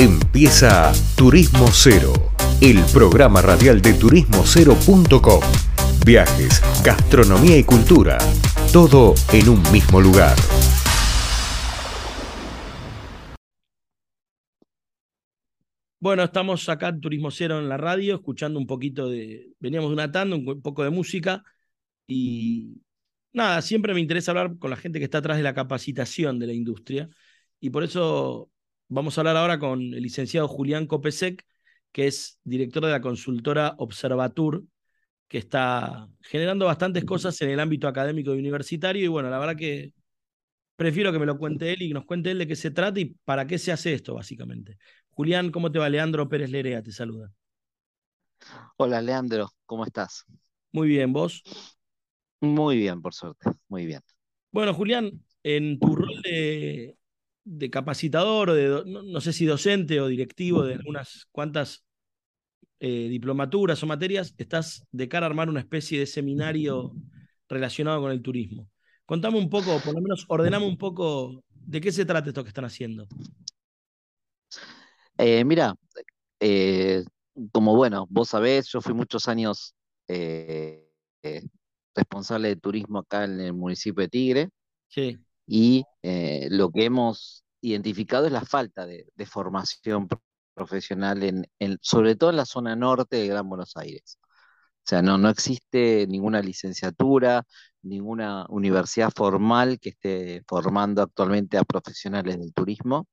Empieza Turismo Cero, el programa radial de turismocero.com. Viajes, gastronomía y cultura, todo en un mismo lugar. Bueno, estamos acá en Turismo Cero en la radio, escuchando un poquito de. Veníamos de una tanda, un poco de música. Y nada, siempre me interesa hablar con la gente que está atrás de la capacitación de la industria. Y por eso vamos a hablar ahora con el licenciado Julián Copesec, que es director de la consultora Observatur, que está generando bastantes cosas en el ámbito académico y universitario. Y bueno, la verdad que prefiero que me lo cuente él y que nos cuente él de qué se trata y para qué se hace esto, básicamente. Julián, ¿cómo te va? Leandro Pérez Lerea te saluda. Hola, Leandro, ¿cómo estás? Muy bien, ¿vos? Muy bien, por suerte, muy bien. Bueno, Julián, en tu rol de, capacitador o de, no, sé si docente o directivo de algunas cuantas eh, diplomaturas o materias, estás de cara a armar una especie de seminario relacionado con el turismo. Contame un poco, por lo menos ordename un poco de qué se trata esto que están haciendo. Eh, mira, eh, como bueno, vos sabés, yo fui muchos años responsable de turismo acá en el municipio de Tigre. Sí. Y lo que hemos identificado es la falta de, formación profesional, sobre todo en la zona norte de Gran Buenos Aires. O sea, no, no existe ninguna licenciatura, ninguna universidad formal que esté formando actualmente a profesionales del turismo.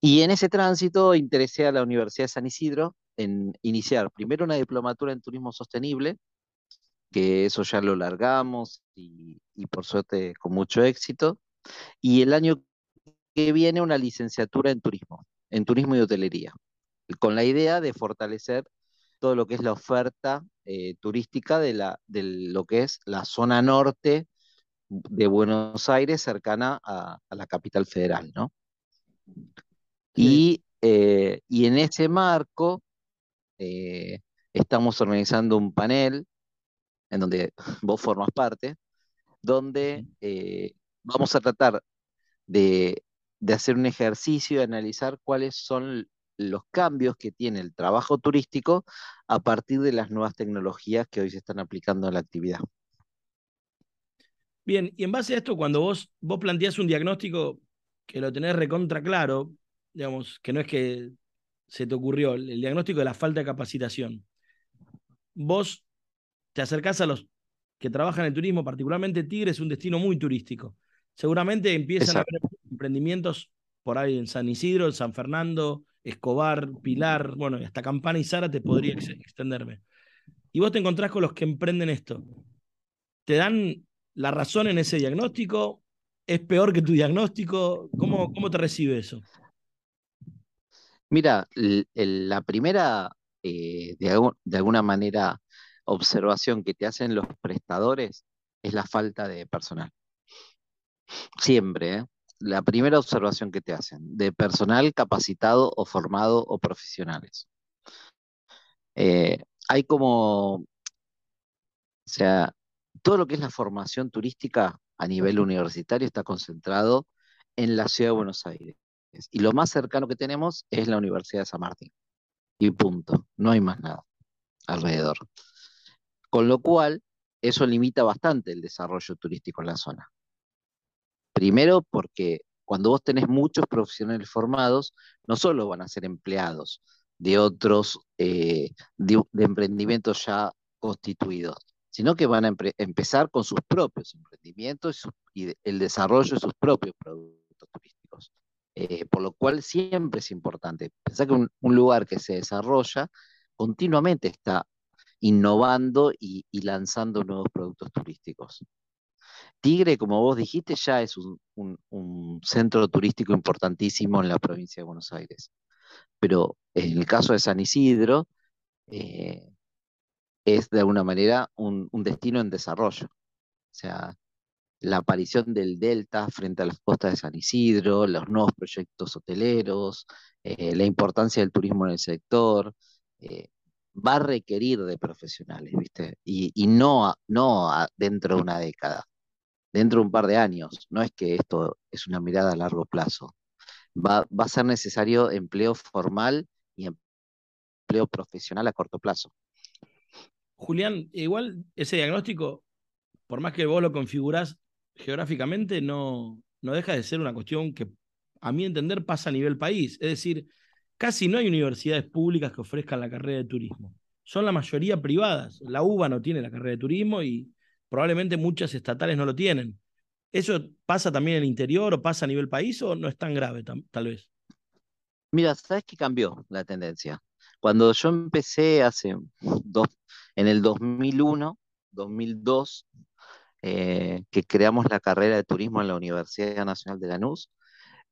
Y en ese tránsito interesé a la Universidad de San Isidro en iniciar primero una diplomatura en turismo sostenible, que eso ya lo largamos y, por suerte con mucho éxito. Y el año que viene una licenciatura en turismo, en turismo y hotelería, con la idea de fortalecer todo lo que es la oferta eh, turística de, la, de lo que es la zona norte de Buenos Aires, cercana a, a la capital federal, ¿no? Y, eh, y en ese marco eh, estamos organizando un panel en donde vos formas parte, donde eh, vamos a tratar de, de, hacer un ejercicio y analizar cuáles son los cambios que tiene el trabajo turístico a partir de las nuevas tecnologías que hoy se están aplicando en la actividad. Bien, y en base a esto, cuando vos, vos planteás un diagnóstico que lo tenés recontra claro, digamos, que no es que se te ocurrió, el, diagnóstico de la falta de capacitación. Vos te acercás a los que trabajan en turismo, particularmente Tigre es un destino muy turístico. Seguramente empiezan a haber emprendimientos por ahí en San Isidro, en San Fernando, Escobar, Pilar, bueno, hasta Campana y Zara te podría extenderme. Y vos te encontrás con los que emprenden esto. ¿Te dan la razón en ese diagnóstico? ¿Es peor que tu diagnóstico? ¿Cómo, cómo te recibe eso? Mira, la primera, eh, de, alguna manera, observación que te hacen los prestadores es la falta de personal. Siempre, ¿eh? La primera observación que te hacen, de personal capacitado o formado o profesionales. Eh, hay como, o sea, todo lo que es la formación turística a nivel universitario está concentrado en la ciudad de Buenos Aires. Y lo más cercano que tenemos es la Universidad de San Martín. Y punto. No hay más nada alrededor. Con lo cual, eso limita bastante el desarrollo turístico en la zona. Primero porque cuando vos tenés muchos profesionales formados, no solo van a ser empleados de otros, eh, de, emprendimientos ya constituidos, sino que van a empezar con sus propios emprendimientos y el desarrollo de sus propios productos turísticos. Eh, por lo cual siempre es importante. Pensar que un, lugar que se desarrolla continuamente está innovando y, lanzando nuevos productos turísticos. Tigre, como vos dijiste, ya es un, centro turístico importantísimo en la provincia de Buenos Aires. Pero en el caso de San Isidro, eh, es de alguna manera un, destino en desarrollo. O sea, la aparición del delta frente a las costas de San Isidro, los nuevos proyectos hoteleros, eh, la importancia del turismo en el sector, eh, va a requerir de profesionales, ¿viste? Y, no, no dentro de una década, dentro de un par de años. No es que esto es una mirada a largo plazo. va, va a ser necesario empleo formal y empleo profesional a corto plazo. Julián, igual ese diagnóstico, por más que vos lo configurás geográficamente, no, no deja de ser una cuestión que, a mi entender, pasa a nivel país. Es decir, casi no hay universidades públicas que ofrezcan la carrera de turismo. Son la mayoría privadas. La UBA no tiene la carrera de turismo y probablemente muchas estatales no lo tienen. ¿Eso pasa también en el interior o pasa a nivel país o no es tan grave tal vez? Mira, ¿sabes qué cambió la tendencia? Cuando yo empecé hace dos, en el 2001, 2002, eh, que creamos la carrera de turismo en la Universidad Nacional de Lanús,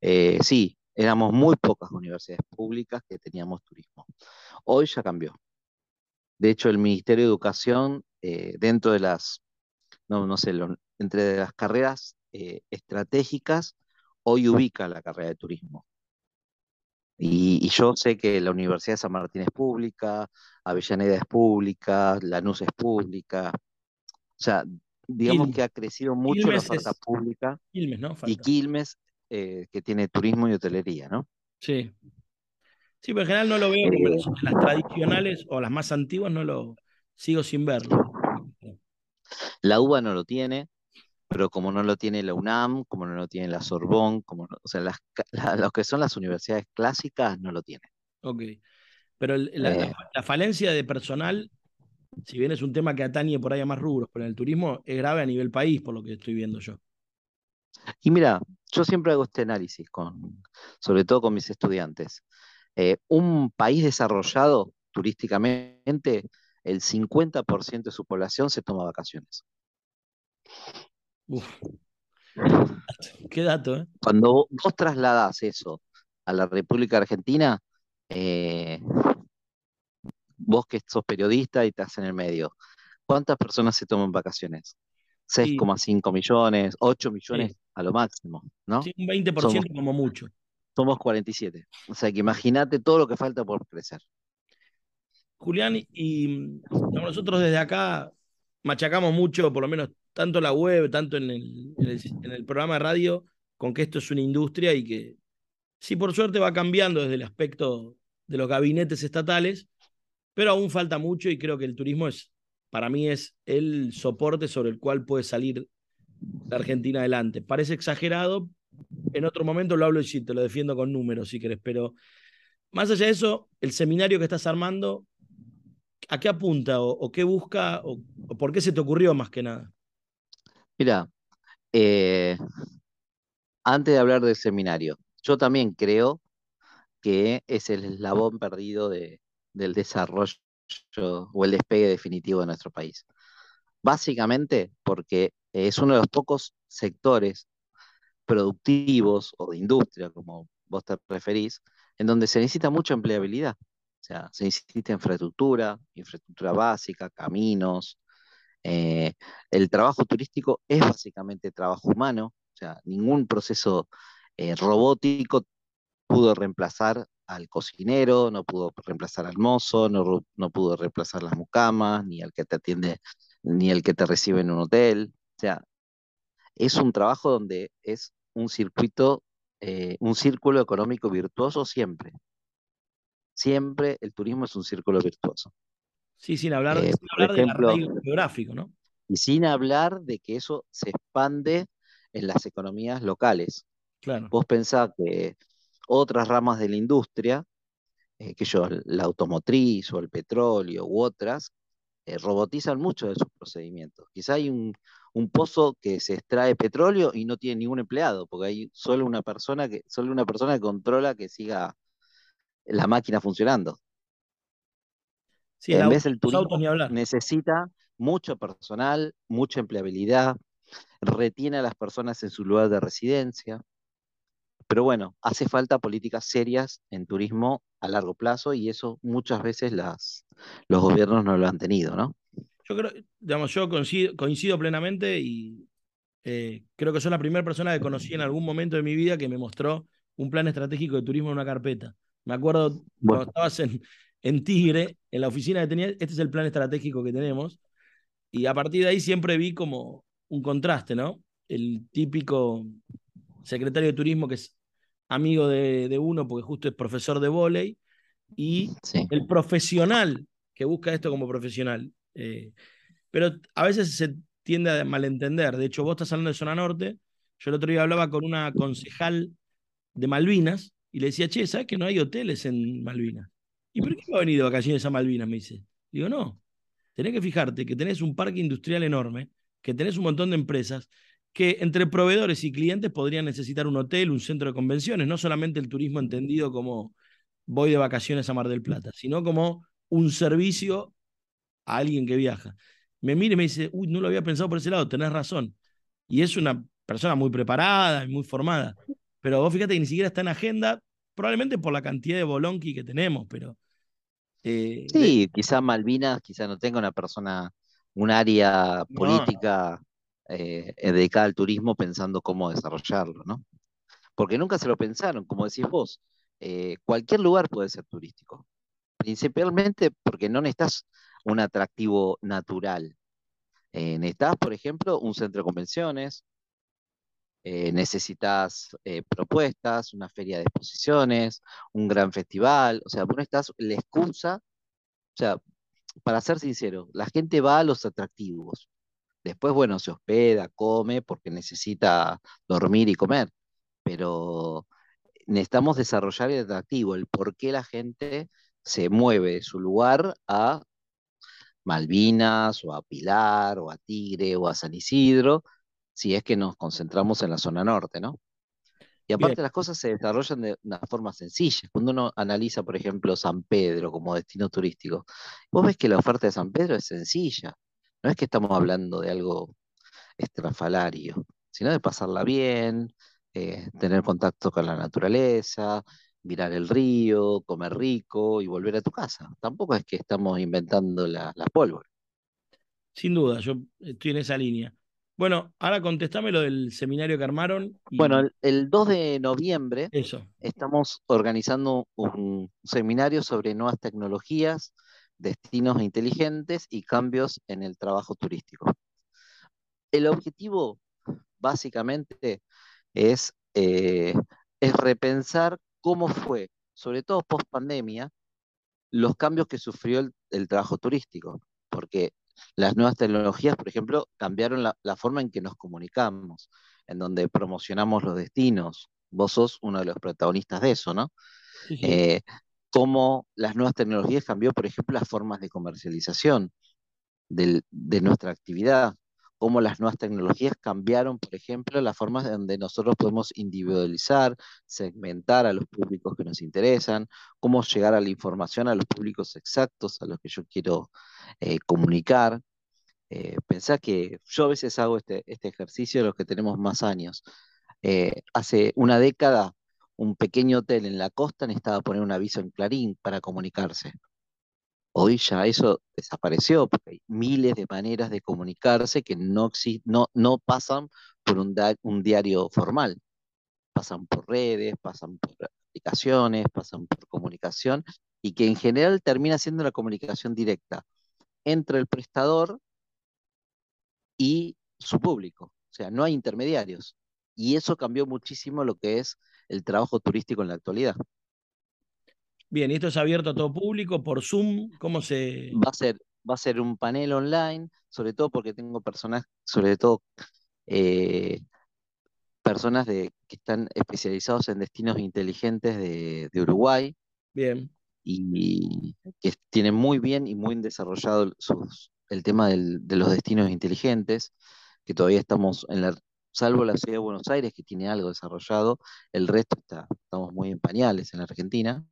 eh, sí, éramos muy pocas universidades públicas que teníamos turismo. Hoy ya cambió. De hecho, el Ministerio de Educación, eh, dentro de las, no, no sé, entre las carreras estratégicas, hoy ubica la carrera de turismo. Y, yo sé que la Universidad de San Martín es pública, Avellaneda es pública, Lanús es pública. O sea, digamos que ha crecido mucho la oferta pública. Quilmes, ¿no? Y Quilmes, eh, que tiene turismo y hotelería, ¿no? Sí. Sí, pero en general no lo veo como las, las tradicionales o las más antiguas, no lo sigo sin verlo. La UBA no lo tiene, pero como no lo tiene la UNAM, como no lo tiene la Sorbonne, como o sea, las, los que son las universidades clásicas no lo tienen. Ok, pero eh. la, falencia de personal, si bien es un tema que atañe por ahí a más rubros, pero en el turismo es grave a nivel país, por lo que estoy viendo yo. Y mira, yo siempre hago este análisis, con, sobre todo con mis estudiantes. Eh, un país desarrollado turísticamente, el 50% de su población se toma vacaciones. Uf. Qué dato, ¿eh? Cuando vos trasladás eso a la República Argentina, eh, vos que sos periodista y estás en el medio, ¿cuántas personas se toman vacaciones? 6,5 millones, 8 millones a lo máximo, ¿no? Sí, un 20% como mucho. Somos 47. O sea que imagínate todo lo que falta por crecer. Julián, y nosotros desde acá machacamos mucho, por lo menos tanto la web, tanto en el, en el, programa de radio, con que esto es una industria y que sí, por suerte va cambiando desde el aspecto de los gabinetes estatales, pero aún falta mucho y creo que el turismo es, para mí, es el soporte sobre el cual puede salir la Argentina adelante. Parece exagerado, en otro momento lo hablo y te lo defiendo con números si querés, pero más allá de eso, el seminario que estás armando, ¿a qué apunta o, qué busca o por qué se te ocurrió más que nada? Mira, eh, antes de hablar del seminario, yo también creo que es el eslabón perdido del desarrollo o el despegue definitivo de nuestro país. Básicamente porque es uno de los pocos sectores productivos o de industria, como vos te referís, en donde se necesita mucha empleabilidad. O sea, se necesita infraestructura, infraestructura básica, caminos, eh, el trabajo turístico es básicamente trabajo humano, o sea, ningún proceso eh, robótico pudo reemplazar al cocinero, no pudo reemplazar al mozo, no, no, pudo reemplazar las mucamas, ni al que te atiende, ni el que te recibe en un hotel. O sea, es un trabajo donde es un circuito, eh, un círculo económico virtuoso siempre. Siempre el turismo es un círculo virtuoso. Sí, sin hablar, eh, hablar del geográfico, ¿no? Y sin hablar de que eso se expande en las economías locales. Claro. Vos pensás que otras ramas de la industria, eh, que yo, la automotriz o el petróleo u otras, eh, robotizan mucho de sus procedimientos. Quizá hay un, un, pozo que se extrae petróleo y no tiene ningún empleado, porque hay solo una persona que, solo una persona que controla que siga la máquina funcionando en vez del turismo necesita mucho personal, mucha empleabilidad, retiene a las personas en su lugar de residencia. Pero bueno, hace falta políticas serias en turismo a largo plazo y eso muchas veces las, los gobiernos no lo han tenido, ¿no? Yo creo, digamos, yo coincido, plenamente y eh, creo que soy la primera persona que conocí en algún momento de mi vida que me mostró un plan estratégico de turismo en una carpeta. Me acuerdo cuando estabas en, en Tigre, en la oficina que tenía, este es el plan estratégico que tenemos. Y a partir de ahí siempre vi como un contraste, ¿no? El típico secretario de turismo que es amigo de, uno porque justo es profesor de volei, y el profesional que busca esto como profesional. Eh, pero a veces se tiende a malentender. De hecho, vos estás hablando de zona norte. Yo el otro día hablaba con una concejal de Malvinas y le decía, che, ¿sabes que no hay hoteles en Malvinas? ¿Y por qué no ha venido vacaciones a Malvinas? Me dice. Digo, no. Tenés que fijarte que tenés un parque industrial enorme, que tenés un montón de empresas, que entre proveedores y clientes podrían necesitar un hotel, un centro de convenciones, no solamente el turismo entendido como voy de vacaciones a Mar del Plata, sino como un servicio a alguien que viaja. Me mira y me dice, uy, no lo había pensado por ese lado, tenés razón. Y es una persona muy preparada y muy formada. Pero vos fíjate que ni siquiera está en agenda, probablemente por la cantidad de bolonqui que tenemos, pero... Eh, sí, quizá Malvinas, quizá no tenga una persona, un área política eh, dedicada al turismo pensando cómo desarrollarlo, ¿no? Porque nunca se lo pensaron, como decís vos, eh, cualquier lugar puede ser turístico, principalmente porque no necesitas un atractivo natural. necesitas, por ejemplo, un centro de convenciones, eh, necesitas eh, propuestas, una feria de exposiciones, un gran festival, o sea, vos estás la excusa, o sea, para ser sincero, la gente va a los atractivos. Después, bueno, se hospeda, come, porque necesita dormir y comer, pero necesitamos desarrollar el atractivo, el por qué la gente se mueve de su lugar a Malvinas o a Pilar o a Tigre o a San Isidro, si es que nos concentramos en la zona norte, ¿no? Y aparte las cosas se desarrollan de una forma sencilla. Cuando uno analiza, por ejemplo, San Pedro como destino turístico, vos ves que la oferta de San Pedro es sencilla. No es que estamos hablando de algo estrafalario, sino de pasarla bien, eh, tener contacto con la naturaleza, mirar el río, comer rico y volver a tu casa. Tampoco es que estamos inventando la, la pólvora. Sin duda, yo estoy en esa línea. Bueno, ahora contestame lo del seminario que armaron. Bueno, el, 2 de noviembre estamos organizando un seminario sobre nuevas tecnologías, destinos inteligentes y cambios en el trabajo turístico. El objetivo, básicamente, es, eh, es repensar cómo fue, sobre todo post pandemia, los cambios que sufrió el, el trabajo turístico. Porque las nuevas tecnologías, por ejemplo, cambiaron la, forma en que nos comunicamos, en donde promocionamos los destinos. Vos sos uno de los protagonistas de eso, ¿no? Eh, cómo las nuevas tecnologías cambió, por ejemplo, las formas de comercialización de nuestra actividad, cómo las nuevas tecnologías cambiaron, por ejemplo, las formas donde nosotros podemos individualizar, segmentar a los públicos que nos interesan, cómo llegar a la información a los públicos exactos a los que yo quiero eh, comunicar. Eh, pensá que yo a veces hago este, este ejercicio de los que tenemos más años. Eh, hace una década, un pequeño hotel en la costa necesitaba poner un aviso en Clarín para comunicarse. Hoy ya eso desapareció, porque hay miles de maneras de comunicarse que no, no, no pasan por un, un diario formal. Pasan por redes, pasan por aplicaciones, pasan por comunicación, y que en general termina siendo la comunicación directa entre el prestador y su público. O sea, no hay intermediarios. Y eso cambió muchísimo lo que es el trabajo turístico en la actualidad. Bien, ¿y esto es abierto a todo público por Zoom? ¿Cómo se...? Va a ser, va a ser un panel online, sobre todo porque tengo personas, sobre todo eh, personas de, que están especializados en destinos inteligentes de, de Uruguay. Bien y que tiene muy bien y muy desarrollado el tema de los destinos inteligentes, que todavía estamos en la, salvo la ciudad de Buenos Aires, que tiene algo desarrollado, el resto está, estamos muy en pañales en la Argentina.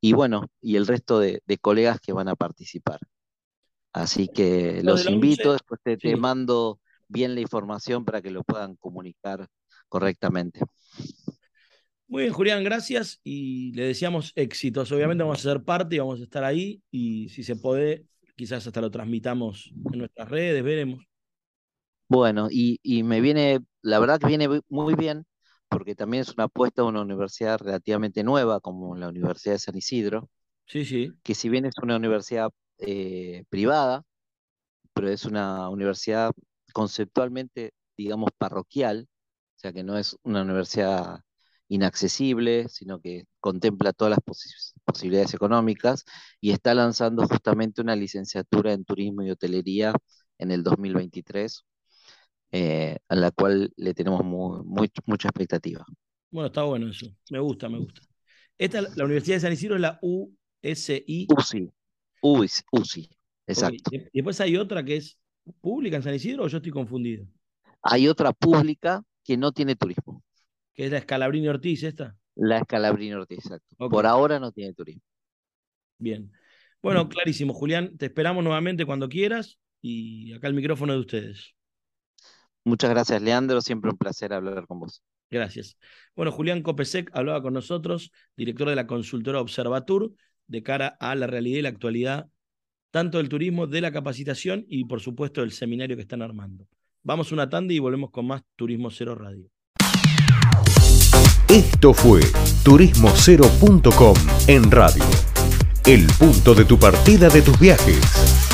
Y bueno, y el resto de, colegas que van a participar. Así que los invito, después te mando bien la información para que lo puedan comunicar correctamente. Muy bien, Julián, gracias y le deseamos éxitos. Obviamente vamos a ser parte y vamos a estar ahí y si se puede, quizás hasta lo transmitamos en nuestras redes, veremos. Bueno, y, me viene, la verdad que viene muy bien, porque también es una apuesta de una universidad relativamente nueva, como la Universidad de San Isidro. Sí, sí. Que si bien es una universidad eh, privada, pero es una universidad conceptualmente, digamos, parroquial, o sea que no es una universidad inaccesible, sino que contempla todas las posibilidades económicas y está lanzando justamente una licenciatura en turismo y hotelería en el 2023, eh, a la cual le tenemos mucha expectativa. Bueno, está bueno eso. Me gusta, me gusta. Esta, la Universidad de San Isidro es la USI. UCI. UCI, UCI. exacto. Y después hay otra que es pública en San Isidro o yo estoy confundido. Hay otra pública que no tiene turismo. ¿Que es la Escalabrini Ortiz esta? La Escalabrini Ortiz, exacto. Por ahora no tiene turismo. Bien. Bueno, clarísimo, Julián. Te esperamos nuevamente cuando quieras y acá el micrófono de ustedes. Muchas gracias, Leandro. Siempre un placer hablar con vos. Gracias. Bueno, Julián Copesec hablaba con nosotros, director de la consultora Observatur, de cara a la realidad y la actualidad, tanto del turismo, de la capacitación y, por supuesto, del seminario que están armando. Vamos una tanda y volvemos con más Turismo Cero Radio. Esto fue turismocero.com en radio. El punto de tu partida de tus viajes.